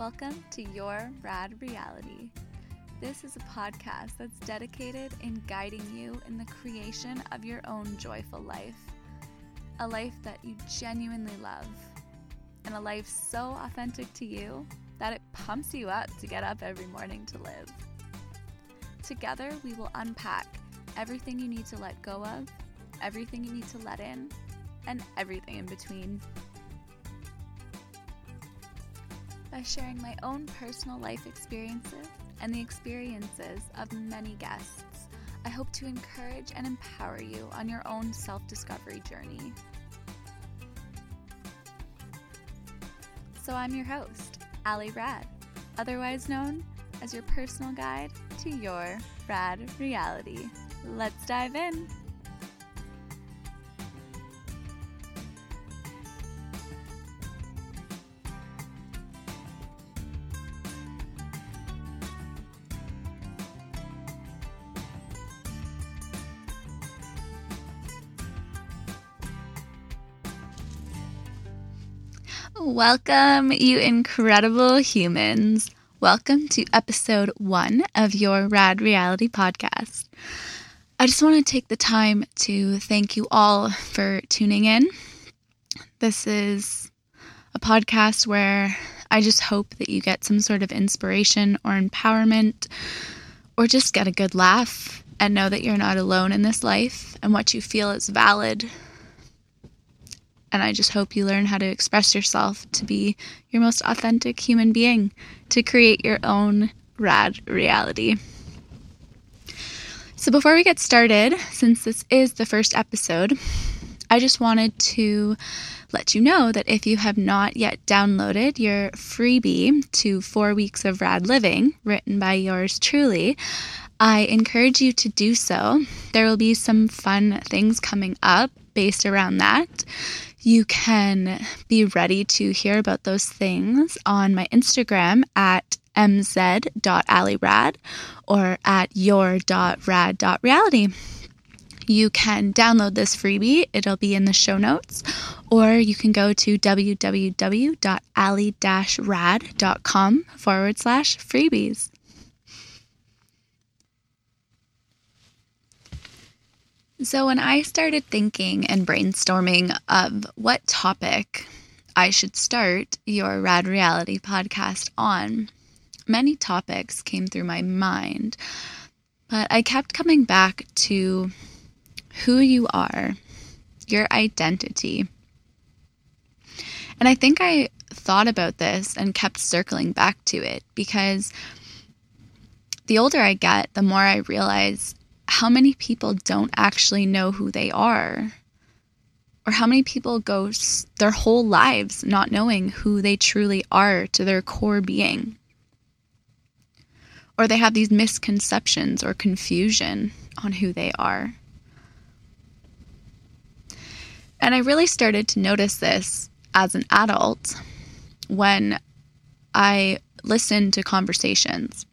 Welcome to Your Rad Reality. This is a podcast that's dedicated in guiding you in the creation of your own joyful life. A life that you genuinely love, and a life so authentic to you that it pumps you up to get up every morning to live. Together, we will unpack everything you need to let go of, everything you need to let in, and everything in between. By sharing my own personal life experiences and the experiences of many guests, I hope to encourage and empower you on your own self discovery journey. So, I'm your host, Ali Rad, otherwise known as your personal guide to your rad reality. Let's dive in. Welcome, you incredible humans. Welcome to episode one of your Rad Reality podcast. I just want to take the time to thank you all for tuning in. This is a podcast where I just hope that you get some sort of inspiration or empowerment or just get a good laugh and know that you're not alone in this life and what you feel is valid and I just hope you learn how to express yourself to be your most authentic human being, to create your own rad reality. So, before we get started, since this is the first episode, I just wanted to let you know that if you have not yet downloaded your freebie to Four Weeks of Rad Living, written by yours truly, I encourage you to do so. There will be some fun things coming up based around that. You can be ready to hear about those things on my Instagram at mz.alirad or at your.rad.reality. You can download this freebie, it'll be in the show notes, or you can go to www.ali-rad.com forward slash freebies. So, when I started thinking and brainstorming of what topic I should start your Rad Reality podcast on, many topics came through my mind, but I kept coming back to who you are, your identity. And I think I thought about this and kept circling back to it because the older I get, the more I realize how many people don't actually know who they are? Or how many people go their whole lives not knowing who they truly are to their core being? Or they have these misconceptions or confusion on who they are. And I really started to notice this as an adult when I listened to conversations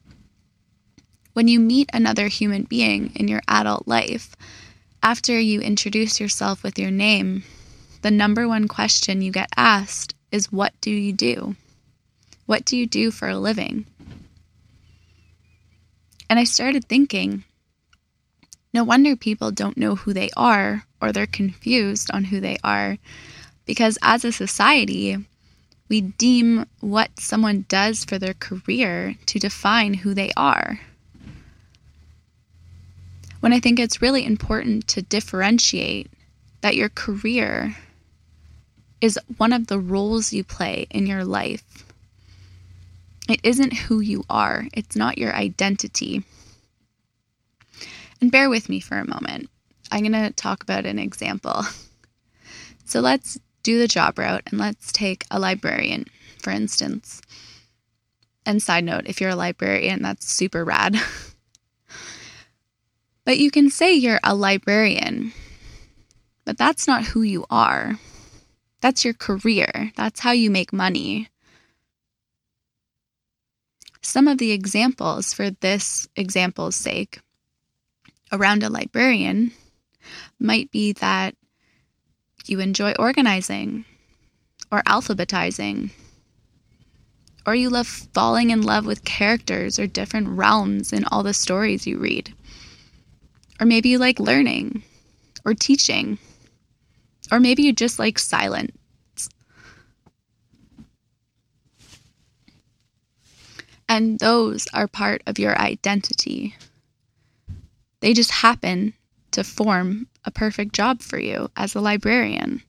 when you meet another human being in your adult life, after you introduce yourself with your name, the number one question you get asked is What do you do? What do you do for a living? And I started thinking, no wonder people don't know who they are or they're confused on who they are. Because as a society, we deem what someone does for their career to define who they are when I think it's really important to differentiate that your career is one of the roles you play in your life. It isn't who you are, it's not your identity. And bear with me for a moment. I'm going to talk about an example. So let's do the job route and let's take a librarian, for instance. And side note, if you're a librarian, that's super rad. But you can say you're a librarian, but that's not who you are. That's your career, that's how you make money. Some of the examples for this example's sake around a librarian might be that you enjoy organizing or alphabetizing Or you love falling in love with characters or different realms in all the stories you read. Or maybe you like learning or teaching. Or maybe you just like silence. And those are part of your identity. They just happen to form a perfect job for you as a librarian.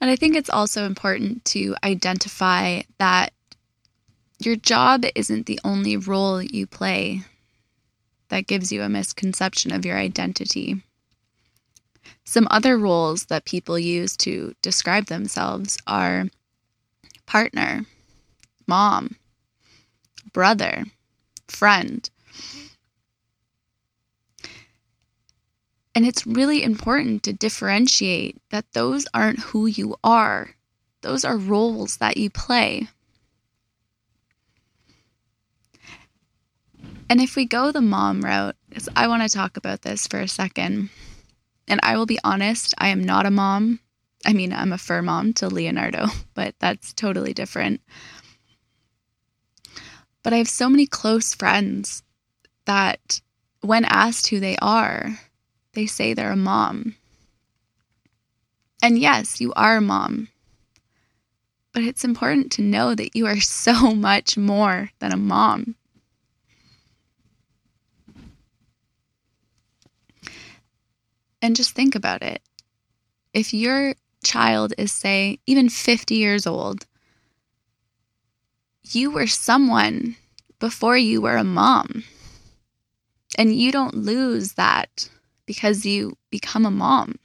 And I think it's also important to identify that your job isn't the only role you play that gives you a misconception of your identity. Some other roles that people use to describe themselves are partner, mom, brother, friend. And it's really important to differentiate that those aren't who you are, those are roles that you play. And if we go the mom route, I want to talk about this for a second. And I will be honest, I am not a mom. I mean, I'm a fur mom to Leonardo, but that's totally different. But I have so many close friends that when asked who they are, they say they're a mom. And yes, you are a mom. But it's important to know that you are so much more than a mom. And just think about it. If your child is, say, even 50 years old, you were someone before you were a mom. And you don't lose that because you become a mom.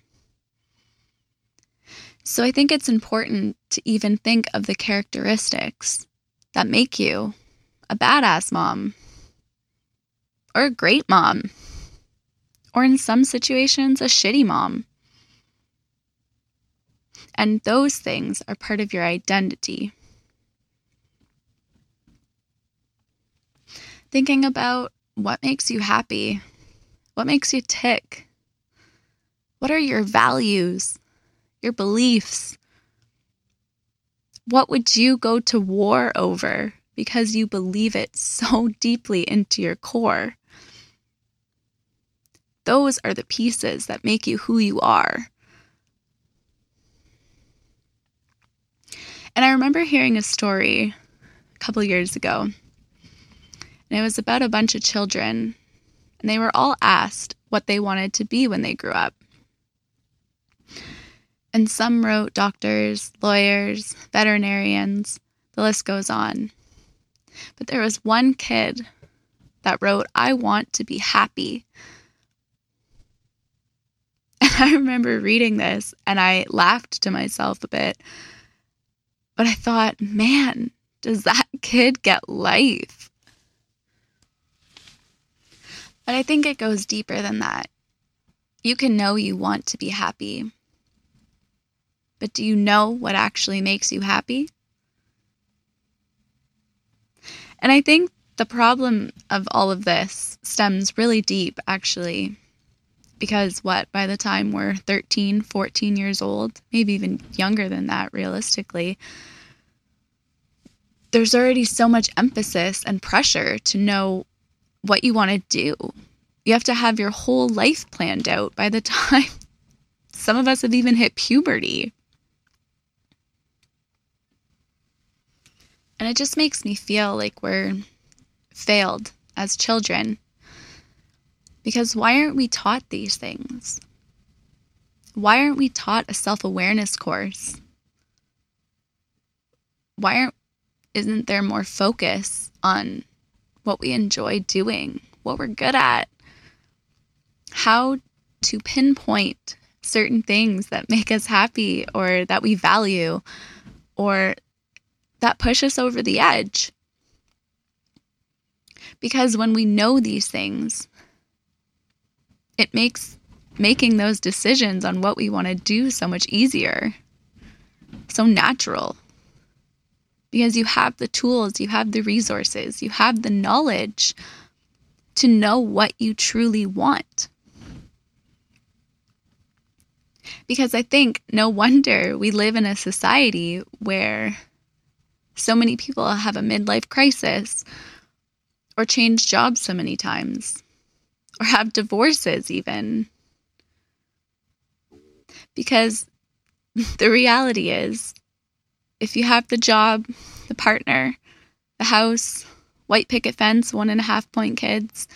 So I think it's important to even think of the characteristics that make you a badass mom or a great mom or in some situations, a shitty mom. And those things are part of your identity. Thinking about what makes you happy, what makes you tick, what are your values, your beliefs? What would you go to war over because you believe it so deeply into your core? Those are the pieces that make you who you are. And I remember hearing a story a couple years ago, and it was about a bunch of children, and they were all asked what they wanted to be when they grew up. And some wrote doctors, lawyers, veterinarians, the list goes on. But there was one kid that wrote, I want to be happy. I remember reading this and I laughed to myself a bit. But I thought, man, does that kid get life? But I think it goes deeper than that. You can know you want to be happy. But do you know what actually makes you happy? And I think the problem of all of this stems really deep, actually, because what by the time we're 13 14 years old maybe even younger than that realistically there's already so much emphasis and pressure to know what you want to do. You have to have your whole life planned out by the time some of us have even hit puberty. And it just makes me feel like we're failed as children because why aren't we taught these things? Why aren't we taught a self awareness course? Why aren't isn't there more focus on what we enjoy doing, what we're good at, how to pinpoint certain things that make us happy or that we value or that push us over the edge? Because when we know these things, it makes making those decisions on what we want to do so much easier, so natural. Because you have the tools, you have the resources, you have the knowledge to know what you truly want. Because I think no wonder we live in a society where so many people have a midlife crisis or change jobs so many times or have divorces, even. Because the reality is, if you have the job, the partner, the house, white picket fence, one and a half point kids,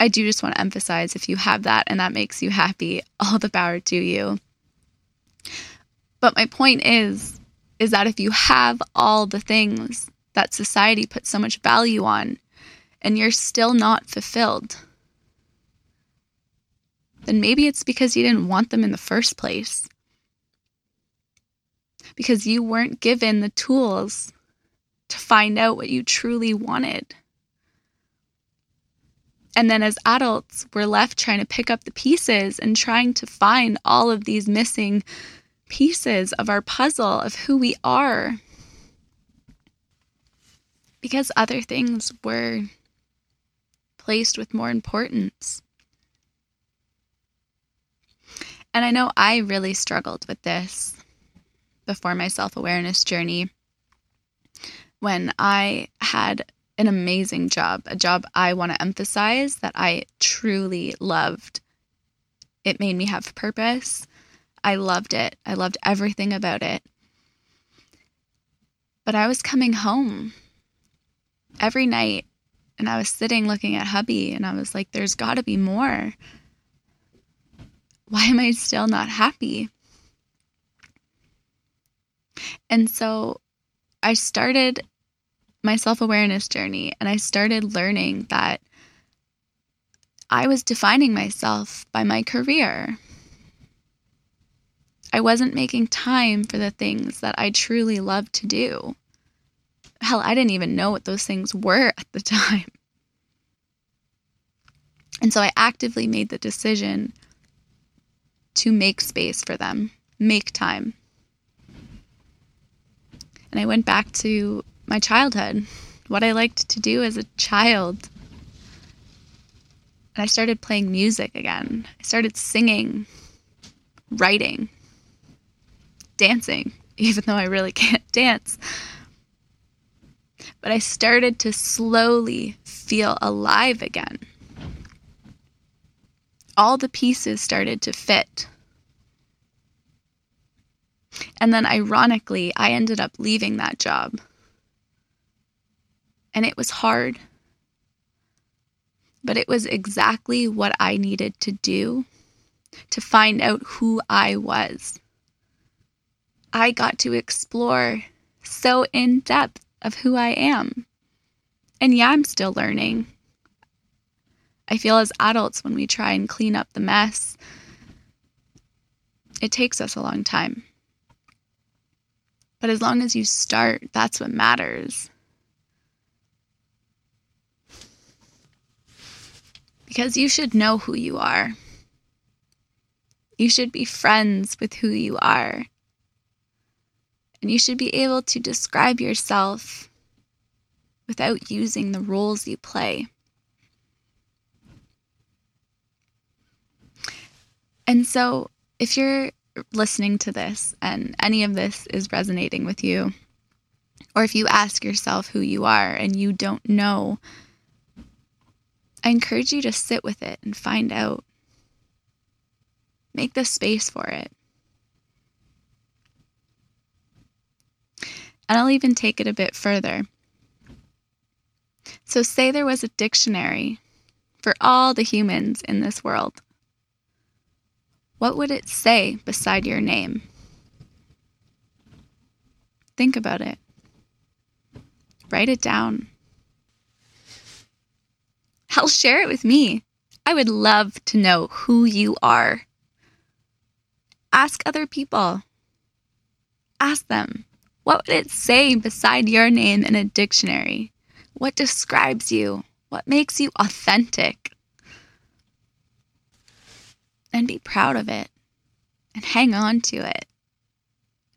I do just want to emphasize if you have that and that makes you happy, all the power to you. But my point is is that if you have all the things that society puts so much value on and you're still not fulfilled, then maybe it's because you didn't want them in the first place. Because you weren't given the tools to find out what you truly wanted. And then as adults, we're left trying to pick up the pieces and trying to find all of these missing pieces of our puzzle of who we are. Because other things were placed with more importance. And I know I really struggled with this before my self awareness journey when I had an amazing job, a job I want to emphasize that I truly loved. It made me have purpose. I loved it. I loved everything about it. But I was coming home every night and I was sitting looking at hubby and I was like, there's got to be more. Why am I still not happy? And so I started my self awareness journey and I started learning that I was defining myself by my career. I wasn't making time for the things that I truly love to do. Hell, I didn't even know what those things were at the time. And so I actively made the decision to make space for them, make time. And I went back to my childhood, what I liked to do as a child. And I started playing music again. I started singing, writing, dancing, even though I really can't dance. But I started to slowly feel alive again. All the pieces started to fit. And then, ironically, I ended up leaving that job and it was hard. But it was exactly what I needed to do to find out who I was. I got to explore so in depth of who I am. And yeah, I'm still learning. I feel as adults, when we try and clean up the mess, it takes us a long time. But as long as you start, that's what matters. because you should know who you are. You should be friends with who you are. And you should be able to describe yourself without using the roles you play. And so, if you're listening to this and any of this is resonating with you, or if you ask yourself who you are and you don't know I encourage you to sit with it and find out. Make the space for it. And I'll even take it a bit further. So, say there was a dictionary for all the humans in this world. What would it say beside your name? Think about it. Write it down. Hell, share it with me. I would love to know who you are. Ask other people. Ask them, what would it say beside your name in a dictionary? What describes you? What makes you authentic? And be proud of it and hang on to it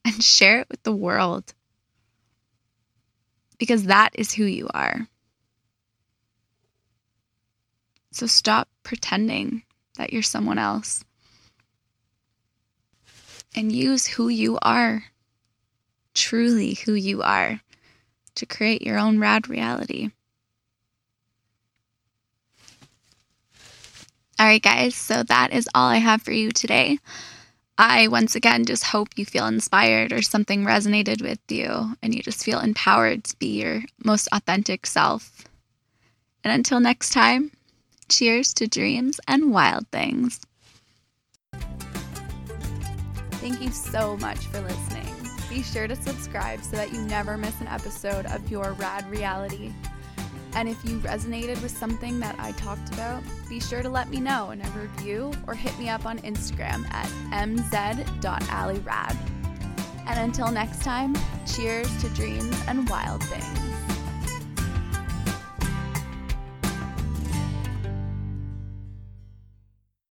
and share it with the world because that is who you are. So stop pretending that you're someone else. and use who you are, truly who you are, to create your own rad reality. All right, guys, so that is all I have for you today. I once again just hope you feel inspired or something resonated with you and you just feel empowered to be your most authentic self. And until next time, cheers to dreams and wild things. Thank you so much for listening. Be sure to subscribe so that you never miss an episode of Your Rad Reality. And if you resonated with something that I talked about, be sure to let me know in a review or hit me up on Instagram at mz.alirad. And until next time, cheers to dreams and wild things.